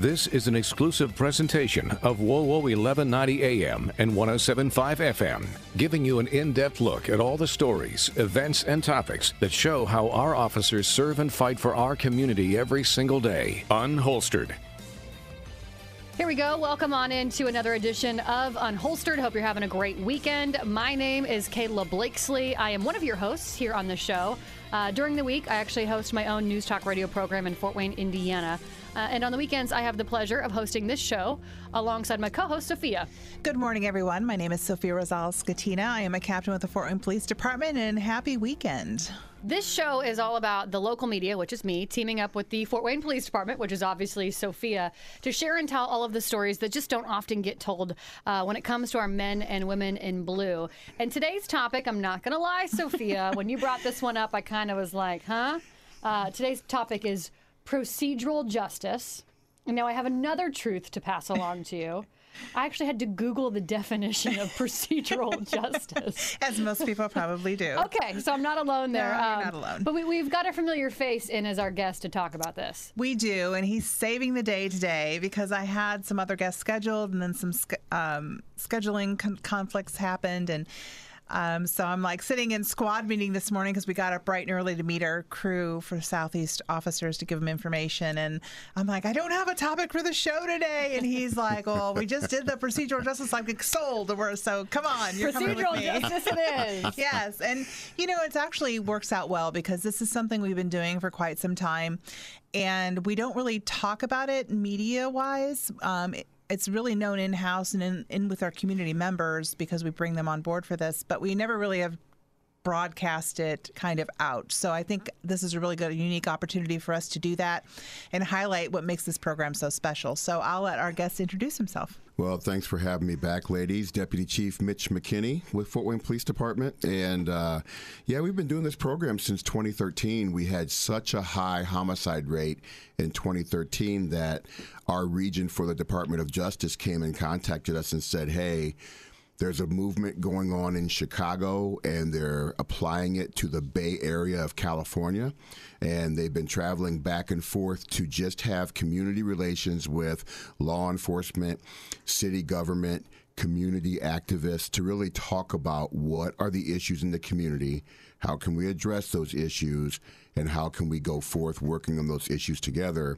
This is an exclusive presentation of WOWO 1190 AM and 1075 FM, giving you an in depth look at all the stories, events, and topics that show how our officers serve and fight for our community every single day. Unholstered. Here we go. Welcome on into another edition of Unholstered. Hope you're having a great weekend. My name is Kayla Blakesley. I am one of your hosts here on the show. Uh, during the week, I actually host my own news talk radio program in Fort Wayne, Indiana. Uh, and on the weekends, I have the pleasure of hosting this show alongside my co host, Sophia. Good morning, everyone. My name is Sophia Rosales Scatena. I am a captain with the Fort Wayne Police Department, and happy weekend. This show is all about the local media, which is me, teaming up with the Fort Wayne Police Department, which is obviously Sophia, to share and tell all of the stories that just don't often get told uh, when it comes to our men and women in blue. And today's topic, I'm not going to lie, Sophia, when you brought this one up, I kind of was like, huh? Uh, today's topic is procedural justice. And now I have another truth to pass along to you. I actually had to Google the definition of procedural justice. As most people probably do. Okay, so I'm not alone there. No, you're not alone. But we, have got a familiar face in as our guest to talk about this. We do, and he's saving the day today because I had some other guests scheduled, and then some um, scheduling con- conflicts happened, and um, so I'm like sitting in squad meeting this morning because we got up bright and early to meet our crew for Southeast officers to give them information. And I'm like, I don't have a topic for the show today. And he's like, Well, we just did the procedural justice like sold. We're, so come on, you're procedural justice it is. yes, and you know it actually works out well because this is something we've been doing for quite some time, and we don't really talk about it media wise. Um, it's really known in house and in, in with our community members because we bring them on board for this, but we never really have broadcast it kind of out. So I think this is a really good, unique opportunity for us to do that and highlight what makes this program so special. So I'll let our guest introduce himself. Well, thanks for having me back, ladies. Deputy Chief Mitch McKinney with Fort Wayne Police Department. And uh, yeah, we've been doing this program since 2013. We had such a high homicide rate in 2013 that our region for the Department of Justice came and contacted us and said, hey, there's a movement going on in Chicago, and they're applying it to the Bay Area of California. And they've been traveling back and forth to just have community relations with law enforcement, city government, community activists to really talk about what are the issues in the community, how can we address those issues, and how can we go forth working on those issues together.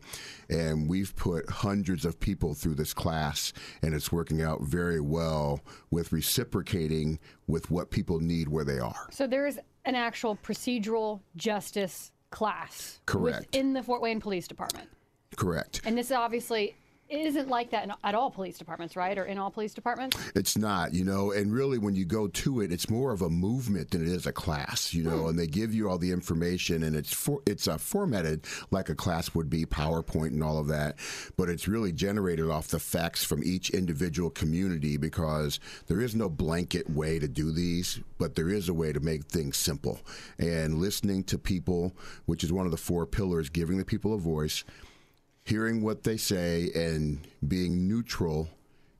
And we've put hundreds of people through this class, and it's working out very well with reciprocating with what people need where they are. So there is an actual procedural justice class correct within the Fort Wayne Police Department. Correct. And this is obviously it isn't like that in, at all police departments, right? Or in all police departments? It's not, you know, and really when you go to it, it's more of a movement than it is a class, you know, hmm. and they give you all the information and it's for, it's uh, formatted like a class would be, PowerPoint and all of that, but it's really generated off the facts from each individual community because there is no blanket way to do these, but there is a way to make things simple. And listening to people, which is one of the four pillars, giving the people a voice hearing what they say and being neutral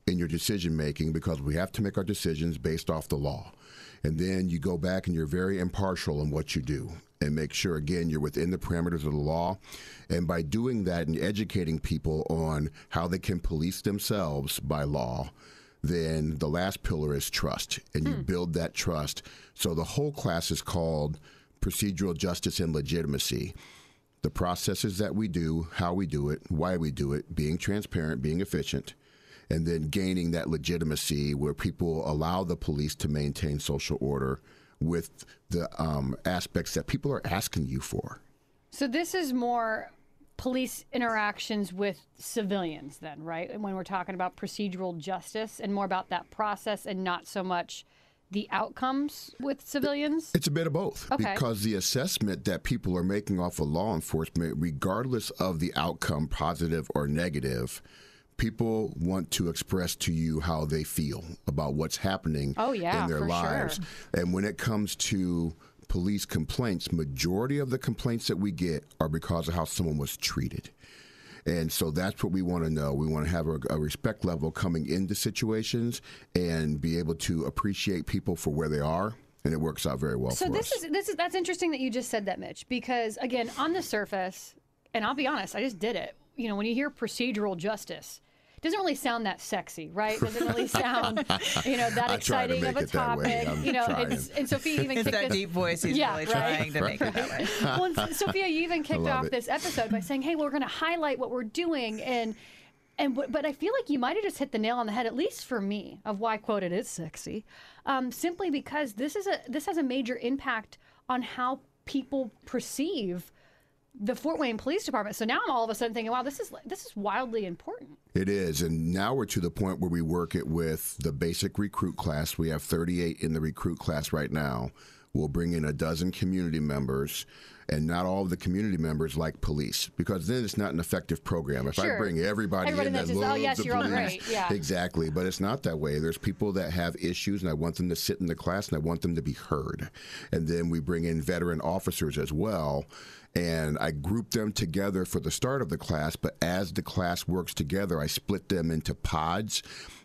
in your decision making because we have to make our decisions based off the law. And then you go back and you're very impartial in what you do and make sure, again, you're within the parameters of the law. And by doing that and educating people on how they can police themselves by law, then the last pillar is trust. And you hmm. build that trust. So the whole class is called procedural justice and legitimacy the processes that we do, how we do it, why we do it, being transparent, being efficient, and then gaining that legitimacy where people allow the police to maintain social order with the um, aspects that people are asking you for. So this is more police interactions with civilians, then, right? When we're talking about procedural justice and more about that process and not so much the outcomes with civilians? It's a bit of both. Okay. Because the assessment that people are making off of law enforcement, regardless of the outcome, positive or negative, people want to express to you how they feel about what's happening oh, yeah, in their lives. Sure. And when it comes to police complaints, majority of the complaints that we get are because of how someone was treated. And so that's what we want to know. We want to have a, a, respect level coming into situations and be able to appreciate people for where they are. And it works out very well. So this us. is this is that's interesting that you just said that, Mitch, because again, on the surface, and I'll be honest, I just did it you know, when you hear procedural justice, it doesn't really sound that sexy, right? It doesn't really sound, you know, that I exciting of a it that way. topic. I'm You know, trying. and Sophia even It's kicked that this. deep voice. He's Yeah, really right. trying to make it that way. well, and Sophia, you even kicked off it. this episode by saying, "Hey, we're going to highlight what we're doing," and and but but I feel like you might have just hit the nail on the head, at least for me, of why quote it is sexy, um, simply because this is a this has a major impact on how people perceive the Fort Wayne Police Department. So now I'm all of a sudden thinking, wow, this is this is wildly important. It is, and now we're to the point where we work it with the basic recruit class. We have 38 in the recruit class right now. We'll bring in a dozen community members, and not all of the community members like police because then it's not an effective program. If Sure. I bring everybody, Everybody in that just, oh, yes, the you're police. Yeah. exactly, but it's not that way. There's people that have issues, and I want them to sit in the class, and I want them to be heard. And then we bring in veteran officers as well. And I group them together for the start of the class, but as the class works together, I split them into pods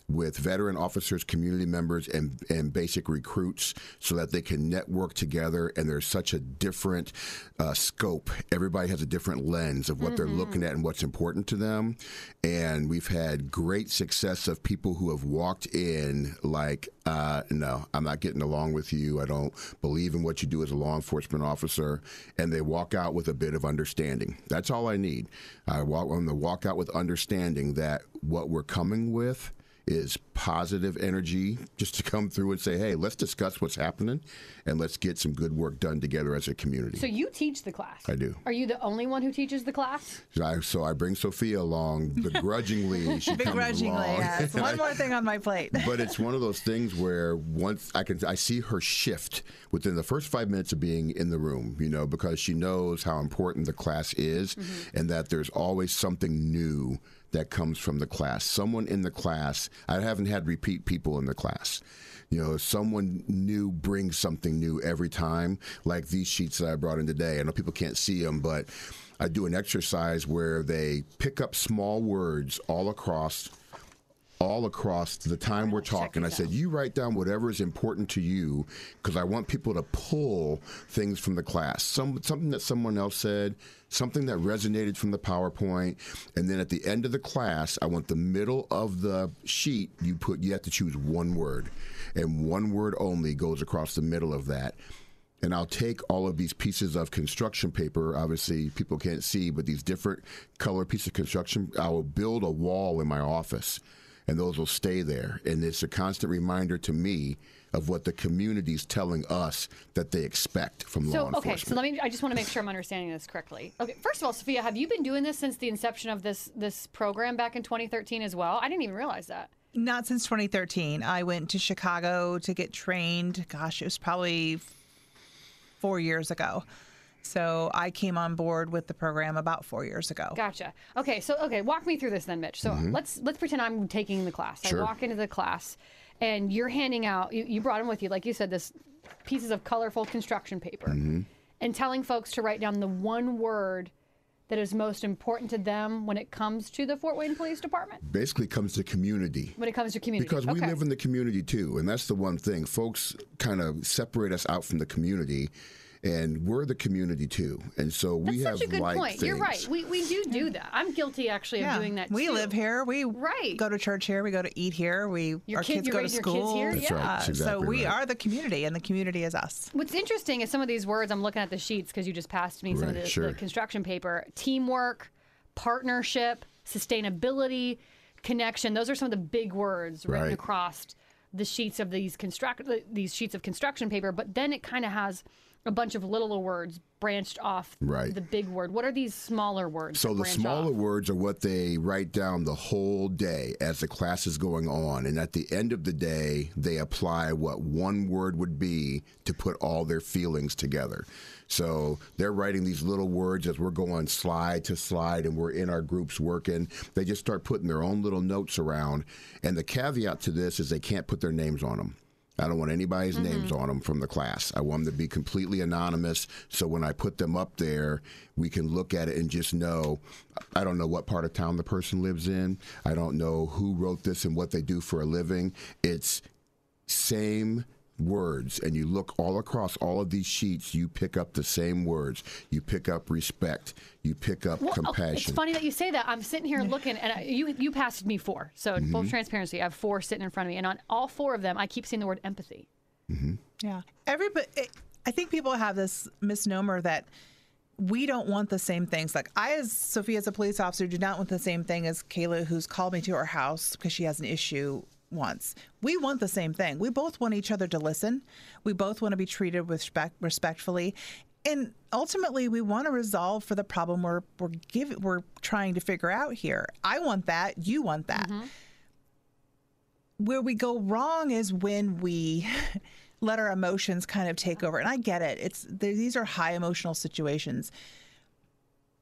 with veteran officers, community members, and, and basic recruits so that they can network together. And there's such a different uh, scope. Everybody has a different lens of what they're looking at and what's important to them. And we've had great success of people who have walked in like, uh, no, I'm not getting along with you. I don't believe in what you do as a law enforcement officer. And they walk out with a bit of understanding. That's all I need. I walk on the walk out with understanding that what we're coming with is positive energy just to come through and say, hey, let's discuss what's happening and let's get some good work done together as a community. So you teach the class. I do. Are you the only one who teaches the class? So I, so I bring Sophia along begrudgingly. She comes Begrudgingly, along. yes. One more thing on my plate. but it's one of those things where once I can I see her shift within the first five minutes of being in the room, you know, because she knows how important the class is mm-hmm. and that there's always something new that comes from the class. Someone in the class, I haven't had repeat people in the class. You know, someone new brings something new every time, like these sheets that I brought in today. I know people can't see them, but I do an exercise where they pick up small words all across all across the time we're talking. I said, you write down whatever is important to you because I want people to pull things from the class. Some something that someone else said, something that resonated from the PowerPoint, and then at the end of the class, I want the middle of the sheet. You put you have to choose one word, and one word only goes across the middle of that. And I'll take all of these pieces of construction paper. Obviously, people can't see, but these different color pieces of construction. I will build a wall in my office, and those will stay there. And it's a constant reminder to me of what the community's telling us that they expect from So law okay, so let me. I just want to make sure I'm understanding this correctly. Okay, first of all, Sophia, have you been doing this since the inception of this this program back in 2013 as well? I didn't even realize that. Not since 2013. I went to Chicago to get trained. Gosh, it was probably four years ago. So I came on board with the program about four years ago. Gotcha. Okay, so okay, walk me through this then, Mitch. So let's let's pretend I'm taking the class. Sure. I Mm-hmm. Walk into the class, and you're handing out. You, you brought them with you, like you said, this pieces of colorful construction paper, Mm-hmm. and telling folks to write down the one word that is most important to them when it comes to the Fort Wayne Police Department. Basically, comes to community. When it comes to community, Because we okay. live in the community too, and that's the one thing. Folks kind of separate us out from the community, and we're the community too. And so we That's have such a good like point. You're right. We, we do do that. I'm guilty actually of doing that. we too. live here. We Right. go to church here. We go to eat here. We Your our kid- kids go to raise your kids school. here? That's Yeah. right. That's so we right. are the community, and the community is us. What's interesting is some of these words. I'm looking at the sheets because you just passed me some of the, sure. the construction paper. Teamwork, partnership, sustainability, connection. Those are some of the big words written Right. across the sheets of these construct these sheets of construction paper. But then it kind of has a bunch of little words branched off Right. the big word. What are these smaller words? So the smaller off? words are what they write down the whole day as the class is going on, and at the end of the day, they apply what one word would be to put all their feelings together. So they're writing these little words as we're going slide to slide, and we're in our groups working. They just start putting their own little notes around, and the caveat to this is they can't put their names on them. I don't want anybody's names mm-hmm. on them from the class. I want them to be completely anonymous. So when I put them up there, we can look at it and just know. I don't know what part of town the person lives in. I don't know who wrote this and what they do for a living. It's same words and you look all across all of these sheets, you pick up the same words. You pick up respect. You pick up Well, oh, compassion. it's funny that you say that. I'm sitting here looking, and I, you you passed me four. So Mm-hmm. full transparency, I have four sitting in front of me, and on all four of them, I keep seeing the word empathy. Yeah. Everybody, I think people have this misnomer that we don't want the same things. Like I, as Sophia, as a police officer, do not want the same thing as Kayla, who's called me to her house because she has an issue once. We want the same thing. We both want each other to listen. We both want to be treated with respect, respectfully. And ultimately, we want to resolve for the problem we're we're give, we're trying to figure out here. I want that. You want that mm-hmm. where we go wrong is when we let our emotions kind of take over. And I get it. It's these are high emotional situations,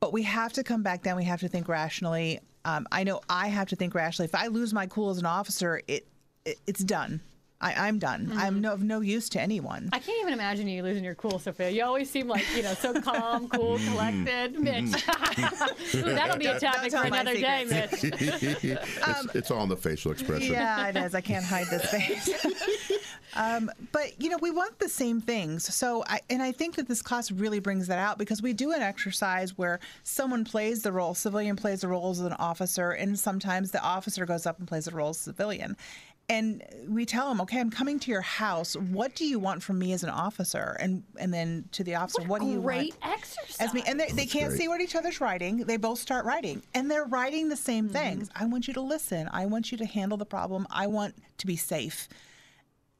but we have to come back down. We have to think rationally. Um, I know I have to think rationally. If I lose my cool as an officer, it, it it's done. I, I'm done. I'm mm-hmm. no, of no use to anyone. I can't even imagine you losing your cool, Sophia. You always seem like you know so calm, cool, mm-hmm. collected. Mm-hmm. Mitch, Ooh, that'll be a topic tell for another day, secrets. Mitch. it's, it's all in the facial expression. Yeah, it is. I can't hide this face. um, but you know, we want the same things. So, I and I think that this class really brings that out because we do an exercise where someone plays the role, civilian plays the role as an officer, and sometimes the officer goes up and plays the role as civilian. And we tell them, okay, I'm coming to your house. What do you want from me as an officer? And and then to the officer, what, do you want? Great exercise. As me, and they, they can't great. see what each other's writing. They both start writing, and they're writing the same mm-hmm. things. I want you to listen. I want you to handle the problem. I want to be safe.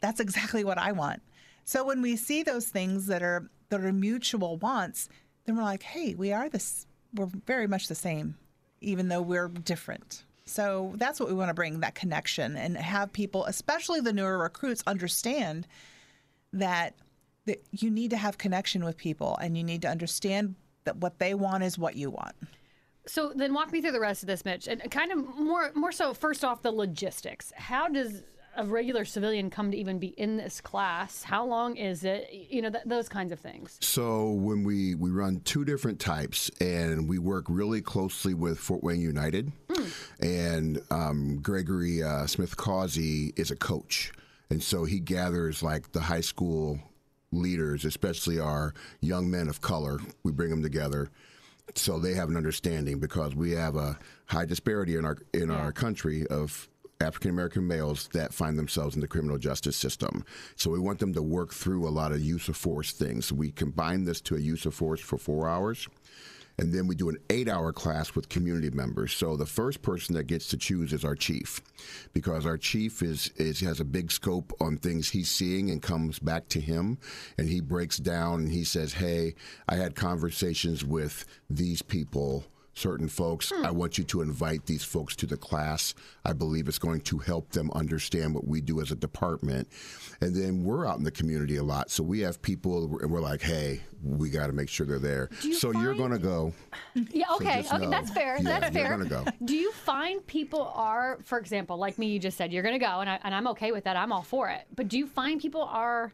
That's exactly what I want. So when we see those things that are that are mutual wants, then we're like, hey, we are this. We're very much the same, even though we're different. So that's what we want to bring that connection and have people, especially the newer recruits, understand that, that you need to have connection with people and you need to understand that what they want is what you want. So then walk me through the rest of this, Mitch, and kind of more more so. First off, the logistics. How does a regular civilian come to even be in this class? How long is it? You know, th- those kinds of things. So when we we run two different types, and we work really closely with Fort Wayne United, and um, Gregory uh, Smith Causey is a coach, and so he gathers like the high school leaders, especially our young men of color. We bring them together. So they have an understanding because we have a high disparity in our in our country of African American males that find themselves in the criminal justice system. So we want them to work through a lot of use of force things. We combine this to a use of force for four hours. And then we do an eight hour class with community members. So the first person that gets to choose is our chief, because our chief is, is has a big scope on things he's seeing and comes back to him. And he breaks down and he says, Hey, I had conversations with these people certain folks. Hmm. I want you to invite these folks to the class. I believe it's going to help them understand what we do as a department. And then we're out in the community a lot. So we have people, and we're like, hey, we got to make sure they're there. you so you're going to go. Yeah, okay, just okay, know. that's fair. Yeah, that's you're fair. gonna go. Do you find people are, for example, like me, you just said you're going to go, and, I, and I'm okay with that. I'm all for it. But do you find people are,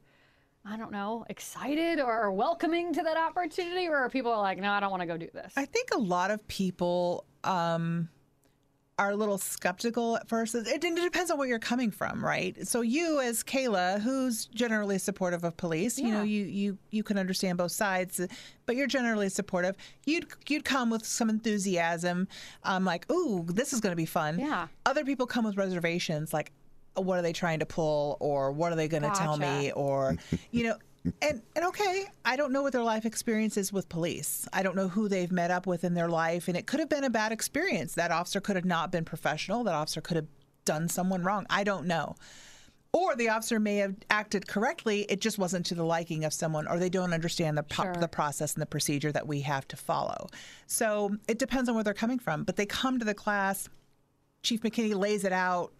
I don't know, excited or, welcoming to that opportunity, or people are people like, no, I don't want to go do this? I think a lot of people um, are a little skeptical at first. It, it depends on where you're coming from, right? So you, as Kayla, who's generally supportive of police, you know, you you you can understand both sides, but you're generally supportive. You'd you'd come with some enthusiasm, um, like, "Ooh, this is going to be fun." Yeah. Other people come with reservations, like, "What are they trying to pull?" or "What are they going to tell me?" Or you know and and okay i don't know what their life experience is with police. I don't know who they've met up with in their life and it could have been a bad experience. That officer could have not been professional. That officer could have done someone wrong. I don't know. Or the officer may have acted correctly. It just wasn't to the liking of someone or they don't understand the po- Sure. the process and the procedure that we have to follow. So it depends on where they're coming from. But they come to the class. Chief McKinney lays it out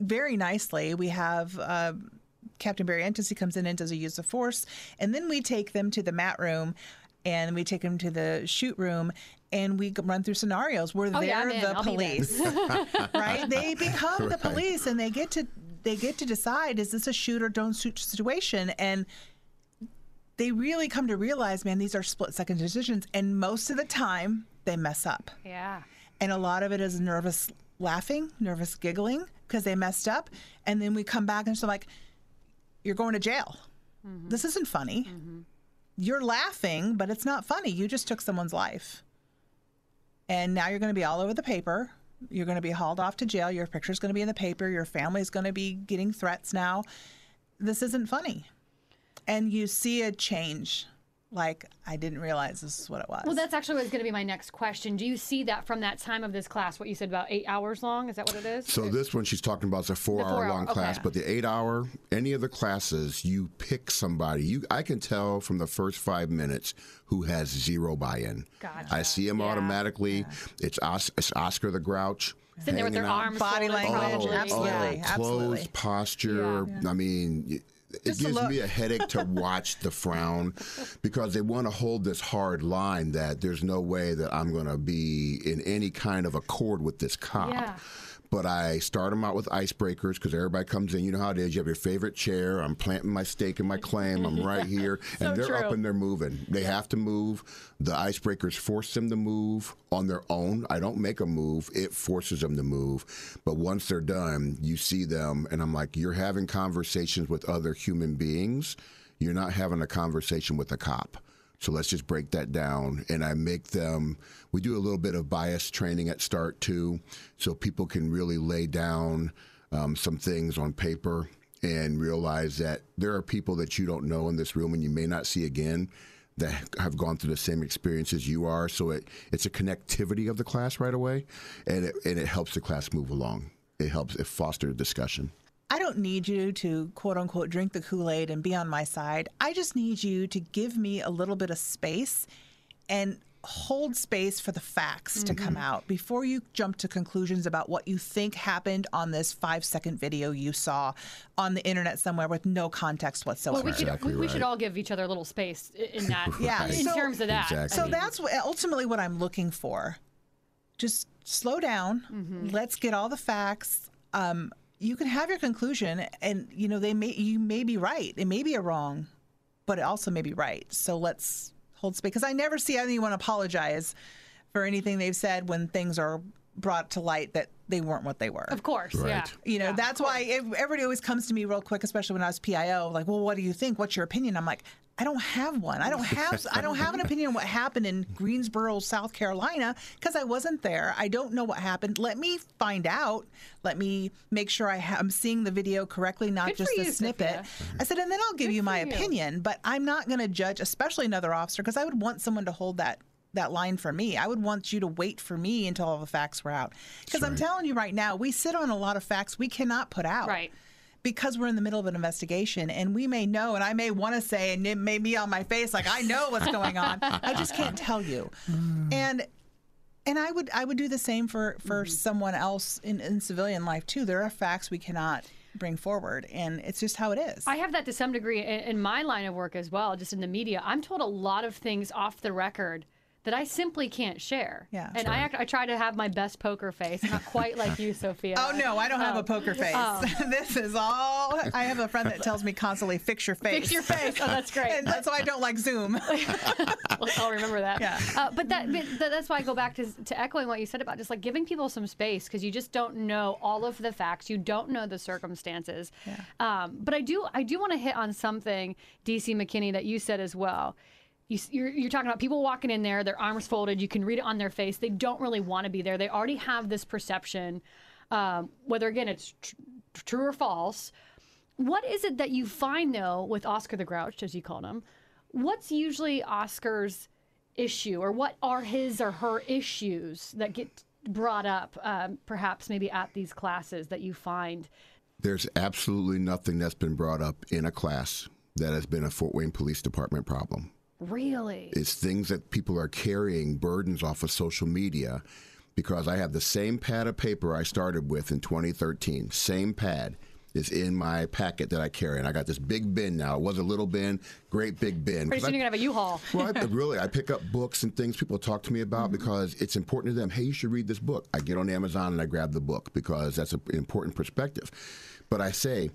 very nicely. We have uh, Captain Barry Entis, he comes in and does a use of force. And then we take them to the mat room and we take them to the shoot room and we run through scenarios where Oh, they're yeah, the I'll be police. right? They become the police and they get to they get to decide is this a shoot or don't shoot situation and they really come to realize, man, these are split second decisions. And most of the time, they mess up. yeah. And a lot of it is nervous laughing, nervous giggling because they messed up. And then we come back and so like, you're going to jail. Mm-hmm. This isn't funny. Mm-hmm. You're laughing, but it's not funny. You just took someone's life. And now you're going to be all over the paper. You're going to be hauled off to jail. Your picture's going to be in the paper. Your family's going to be getting threats now. This isn't funny. And you see a change. Like, I didn't realize this is what it was. Well, that's actually what's going to be my next question. Do you see that from that time of this class? What you said about eight hours long? Is that what it is? So this one she's talking about is a four, hour four-hour, long class, okay. but the eight hour, any of the classes, you pick somebody. You, I can tell from the first five minutes who has zero buy in. Gotcha. I see him Yeah. automatically. It's, Os, it's Oscar the Grouch. Sitting there with their hanging out. arms Body folded, language, probably. Oh, absolutely. Oh, absolutely. closed posture. I mean, y- it gives me a headache to watch the frown because they want to hold this hard line that there's no way that I'm going to be in any kind of accord with this cop. Yeah. But I start them out with icebreakers because everybody comes in. You know how it is. You have your favorite chair. I'm planting my stake and my claim. I'm right here. and they're up and they're moving. They have to move. The icebreakers force them to move on their own. I don't make them move. It forces them to move. But once they're done, you see them, and I'm like, you're having conversations with other human beings. You're not having a conversation with a cop. So let's just break that down. And I make them, we do a little bit of bias training at start too, so people can really lay down um, some things on paper and realize that there are people that you don't know in this room and you may not see again that have gone through the same experiences you are. So it, it's a connectivity of the class right away, and it, and it helps the class move along. It helps, it fosters discussion. I don't need you to quote unquote drink the Kool Aid and be on my side. I just need you to give me a little bit of space and hold space for the facts to come out before you jump to conclusions about what you think happened on this five second video you saw on the internet somewhere with no context whatsoever. Well, we should Exactly we, we should all give each other a little space in that. Yeah, in so- terms of that. Exactly. So that's what, ultimately what I'm looking for. Just slow down. Let's get all the facts. Um, you can have your conclusion, and you know they may you may be right. It may be a wrong, but it also may be right. So let's hold space because I never see anyone apologize for anything they've said when things are brought to light that they weren't what they were. Of course, yeah. You know, Yeah, that's why course. everybody always comes to me real quick, especially when I was PIO. Like, well, what do you think? What's your opinion? I'm like, I don't have one. I don't have. I don't have an opinion on what happened in Greensboro, South Carolina, because I wasn't there. I don't know what happened. Let me find out. Let me make sure I ha- I'm seeing the video correctly, not Good just for the you, snippet. Sophia. I said, and then I'll give Good you my you. opinion. But I'm not going to judge, especially another officer, because I would want someone to hold that that line for me. I would want you to wait for me until all the facts were out. Because I'm telling you right now, we sit on a lot of facts we cannot put out. Right. Because we're in the middle of an investigation and we may know, and I may want to say, and it may be on my face, like I know what's going on. I just can't tell you. Mm. And and I would I would do the same for for mm. someone else in, in civilian life too. There are facts we cannot bring forward, and it's just how it is. I have that to some degree in, in my line of work as well, just in the media. I'm told a lot of things off the record that I simply can't share. Yeah. And I, act, I try to have my best poker face, not quite like you, Sophia. Oh no, I don't have Oh. a poker face. Oh. this is all. I have a friend that tells me constantly, "Fix your face." Fix your face. Oh, that's great. and that's why I don't like Zoom. I'll remember that. Yeah. Uh, but that but that's why I go back to to echoing what you said about just like giving people some space because you just don't know all of the facts. You don't know the circumstances. Um, but I do I do want to hit on something, DC McKinney, that you said as well. You, you're, you're talking about people walking in there, their arms folded. You can read it on their face. They don't really want to be there. They already have this perception, um, whether again it's tr- true or false. What is it that you find though with Oscar the Grouch, as you called him? What's usually Oscar's issue, or what are his or her issues that get brought up, um, perhaps maybe at these classes that you find? There's absolutely nothing that's been brought up in a class that has been a Fort Wayne Police Department problem. Really? It's things that people are carrying burdens off of social media because I have the same pad of paper I started with in 2013. Same pad is in my packet that I carry. And I got this big bin now. It was a little bin, great big bin. Pretty 'Cause I- soon you're gonna have a U-Haul. well, I, really, I pick up books and things people talk to me about mm-hmm. because it's important to them. Hey, you should read this book. I get on Amazon and I grab the book because that's an important perspective. But I say,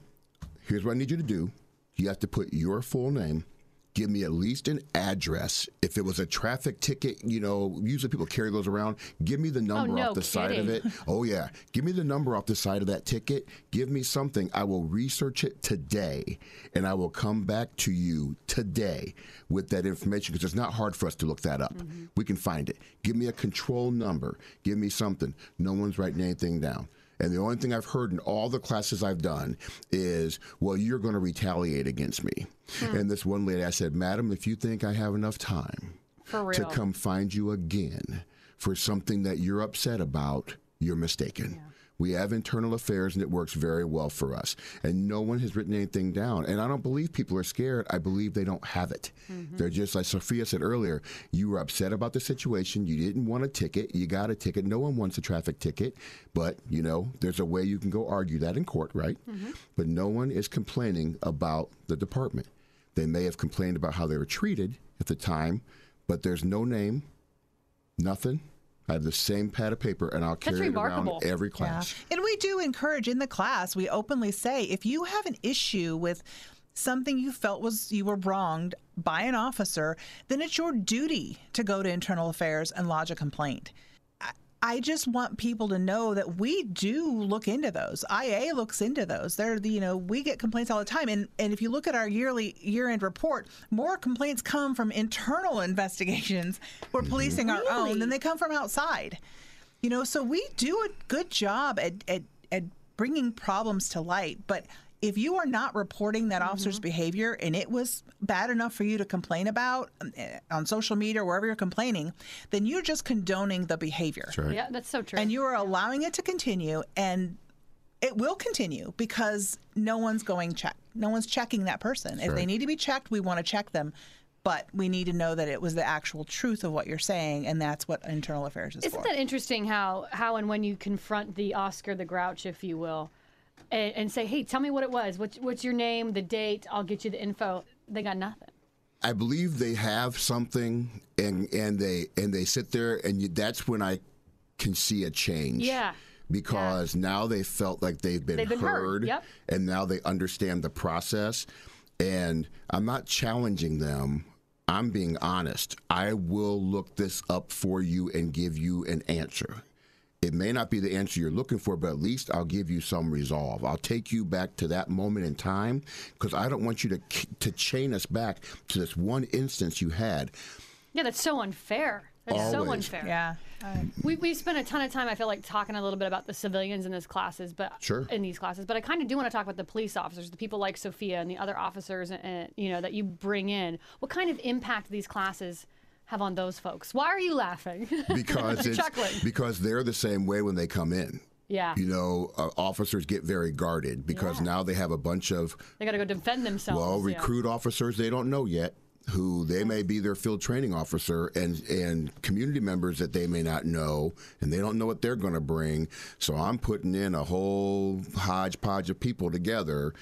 here's what I need you to do. You have to put your full name, give me at least an address. If it was a traffic ticket, you know, usually people carry those around. Give me the oh, number Oh, no off the side of kidding. it. Oh, yeah. Give me the number off the side of that ticket. Give me something. I will research it today and I will come back to you today with that information because it's not hard for us to look that up. Mm-hmm. We can find it. Give me a control number. Give me something. No one's writing anything down. And the only thing I've heard in all the classes I've done is, well, you're going to retaliate against me. Hmm. And this one lady, I said, Madam, if you think I have enough time to come find you again for something that you're upset about, you're mistaken. We have internal affairs and it works very well for us. And no one has written anything down. And I don't believe people are scared. I believe they don't have it. Mm-hmm. They're just like Sophia said earlier, you were upset about the situation. You didn't want a ticket. You got a ticket. No one wants a traffic ticket. But, you know, there's a way you can go argue that in court, right? Mm-hmm. But no one is complaining about the department. They may have complained about how they were treated at the time, but there's no name, nothing. I have the same pad of paper, and I'll carry it around every class. And we do encourage in the class, we openly say if you have an issue with something you felt was you were wronged by an officer, then it's your duty to go to internal affairs and lodge a complaint. I- I just want people to know that we do look into those. IA looks into those. They're the, you know, we get complaints all the time. And and if you look at our yearly year end report, more complaints come from internal investigations. We're mm-hmm. policing our own than they come from outside. You know, so we do a good job at, at, at bringing problems to light. But if you are not reporting that officer's behavior and it was bad enough for you to complain about um, eh, on social media or wherever you're complaining, then you're just condoning the behavior. That's right. Yeah, that's so true. And you are allowing it to continue and it will continue because no one's going check. No one's checking that person. If they need to be checked, we want to check them. But we need to know that it was the actual truth of what you're saying, and that's what internal affairs is Isn't for. that interesting how how and when you confront the Oscar the Grouch, if you will, and, and say, "Hey, tell me what it was. What's, what's your name, the date? I'll get you the info." They got nothing. I believe they have something, and and they and they sit there, and you, that's when I can see a change. Yeah. Because now they felt like they've been, They've been heard, yep. and now they understand the process. And I'm not challenging them. I'm being honest. I will look this up for you and give you an answer. It may not be the answer you're looking for, but at least I'll give you some resolve. I'll take you back to that moment in time because I don't want you to to chain us back to this one instance you had. Yeah, that's so unfair. That's so unfair. yeah. I- We we spent a ton of time. I feel like talking a little bit about the civilians in this classes, but Sure. in these classes. But I kind of do want to talk about the police officers, the people like Sophia and the other officers, and, you know that you bring in. What kind of impact these classes have on those folks? Why are you laughing? because it's because they're the same way when they come in. Yeah. You know, uh, officers get very guarded because Yeah. now they have a bunch of they got to go defend themselves. well yeah. recruit officers they don't know yet who they may be their field training officer and and community members that they may not know and they don't know what they're going to bring so i'm putting in a whole hodgepodge of people together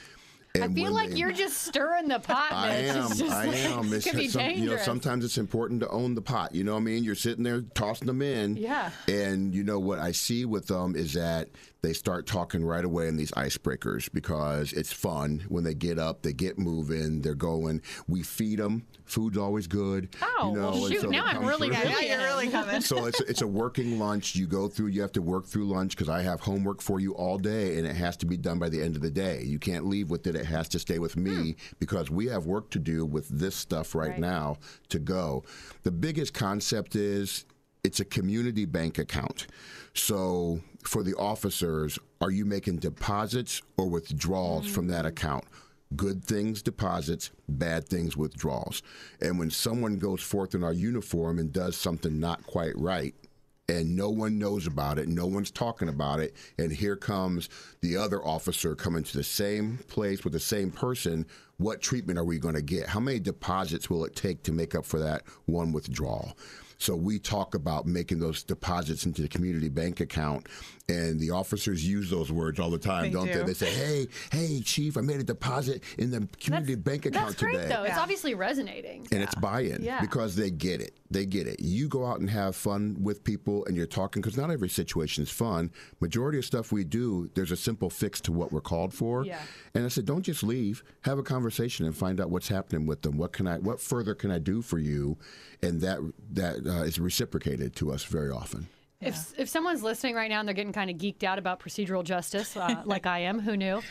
I feel when like they- you're just stirring the pot. I am. Just I like- am. It can be some- dangerous. you know, sometimes it's important to own the pot. You know what I mean? You're sitting there tossing them in. Yeah. And you know what I see with them is that they start talking right away in these icebreakers because it's fun when they get up, they get moving, they're going. We feed them. Food's always good. Oh, you know, well, shoot, so now I'm really through. good. Yeah, you're really coming. So it's it's a working lunch. You go through. You have to work through lunch because I have homework for you all day, and it has to be done by the end of the day. You can't leave with it. It has to stay with me hmm. because we have work to do with this stuff right, Right. now to go. The biggest concept is it's a community bank account. So for the officers, are you making deposits or withdrawals from that mm. account? Good things, deposits, bad things, withdrawals. And when someone goes forth in our uniform and does something not quite right, and no one knows about it, no one's talking about it, and here comes the other officer coming to the same place with the same person, what treatment are we going to get? How many deposits will it take to make up for that one withdrawal? So we talk about making those deposits into the community bank account, and the officers use those words all the time, They don't do. they? They say, "Hey, hey, chief, I made a deposit in the community bank account That's great, today." though. It's obviously resonating. and it's buy-in Yeah. because they get it. They get it. You go out and have fun with people, and you're talking because not every situation is fun. Majority of stuff we do, there's a simple fix to what we're called for. Yeah. And I said, don't just leave. Have a conversation and find out what's happening with them. What can I? What further can I do for you? And that that uh, is reciprocated to us very often. If if someone's listening right now and they're getting kind of geeked out about procedural justice, uh, like I am, who knew?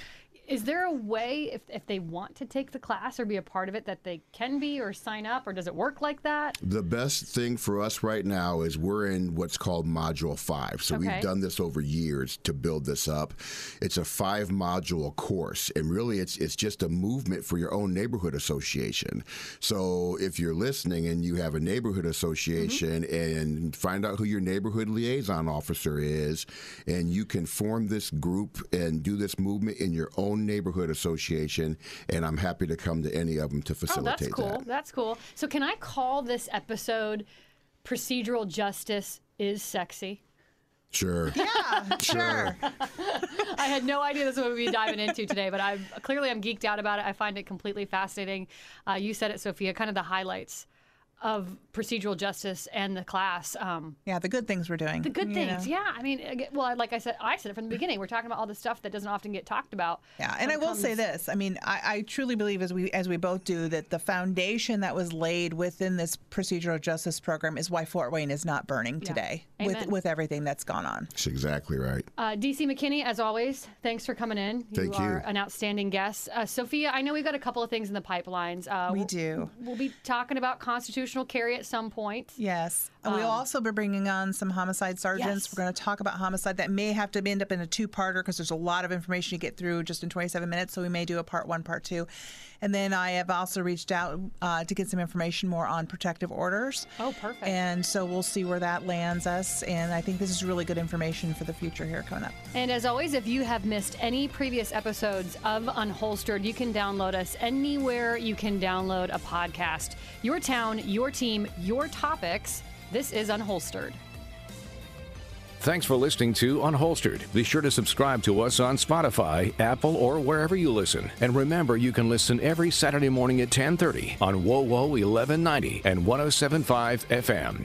Is there a way, if, if they want to take the class or be a part of it, that they can be or sign up, or does it work like that? The best thing for us right now is we're in what's called Module 5. So Okay. we've done this over years to build this up. It's a five module course, and really it's, it's just a movement for your own neighborhood association. So if you're listening and you have a neighborhood association mm-hmm. and find out who your neighborhood liaison officer is, and you can form this group and do this movement in your own neighborhood association, and I'm happy to come to any of them to facilitate. Oh, facilitate that's cool. that. That's cool. So, can I call this episode "Procedural Justice is Sexy"? Sure. Yeah, sure. I had no idea this is what we'd be diving into today, but I'm clearly I'm geeked out about it. I find it completely fascinating. Uh, you said it, Sophia. Kind of the highlights of procedural justice and the class. Um, Yeah, the good things we're doing. the good things, know. yeah. I mean, well, like I said, I said it from the beginning. We're talking about all the stuff that doesn't often get talked about. Yeah, and I when it will say this. I mean, I, I truly believe, as we as we both do, that the foundation that was laid within this procedural justice program is why Fort Wayne is not burning today with Amen. with everything that's gone on. That's exactly right. Uh, DC McKinney, as always, thanks for coming in. Thank you are you. an outstanding guest. Uh, Sophia, I know we've got a couple of things in the pipelines. Uh, We we'll- do. We'll be talking about constitutional carry at some point. Yes, and we'll also be bringing on some homicide sergeants. Um, Yes. We're going to talk about homicide. That may have to end up in a two-parter because there's a lot of information to get through just in 27 minutes. So we may do a part one, part two, and then I have also reached out uh, to get some information more on protective orders. Oh, perfect. And so we'll see where that lands us. And I think this is really good information for the future here coming up. And as always, if you have missed any previous episodes of Unholstered, you can download us anywhere you can download a podcast. Your town, your team, your topics. This is Unholstered. Thanks for listening to Unholstered. Be sure to subscribe to us on Spotify, Apple, or wherever you listen. And remember, you can listen every Saturday morning at 10:30 on WoWo 1190 and 1075 FM.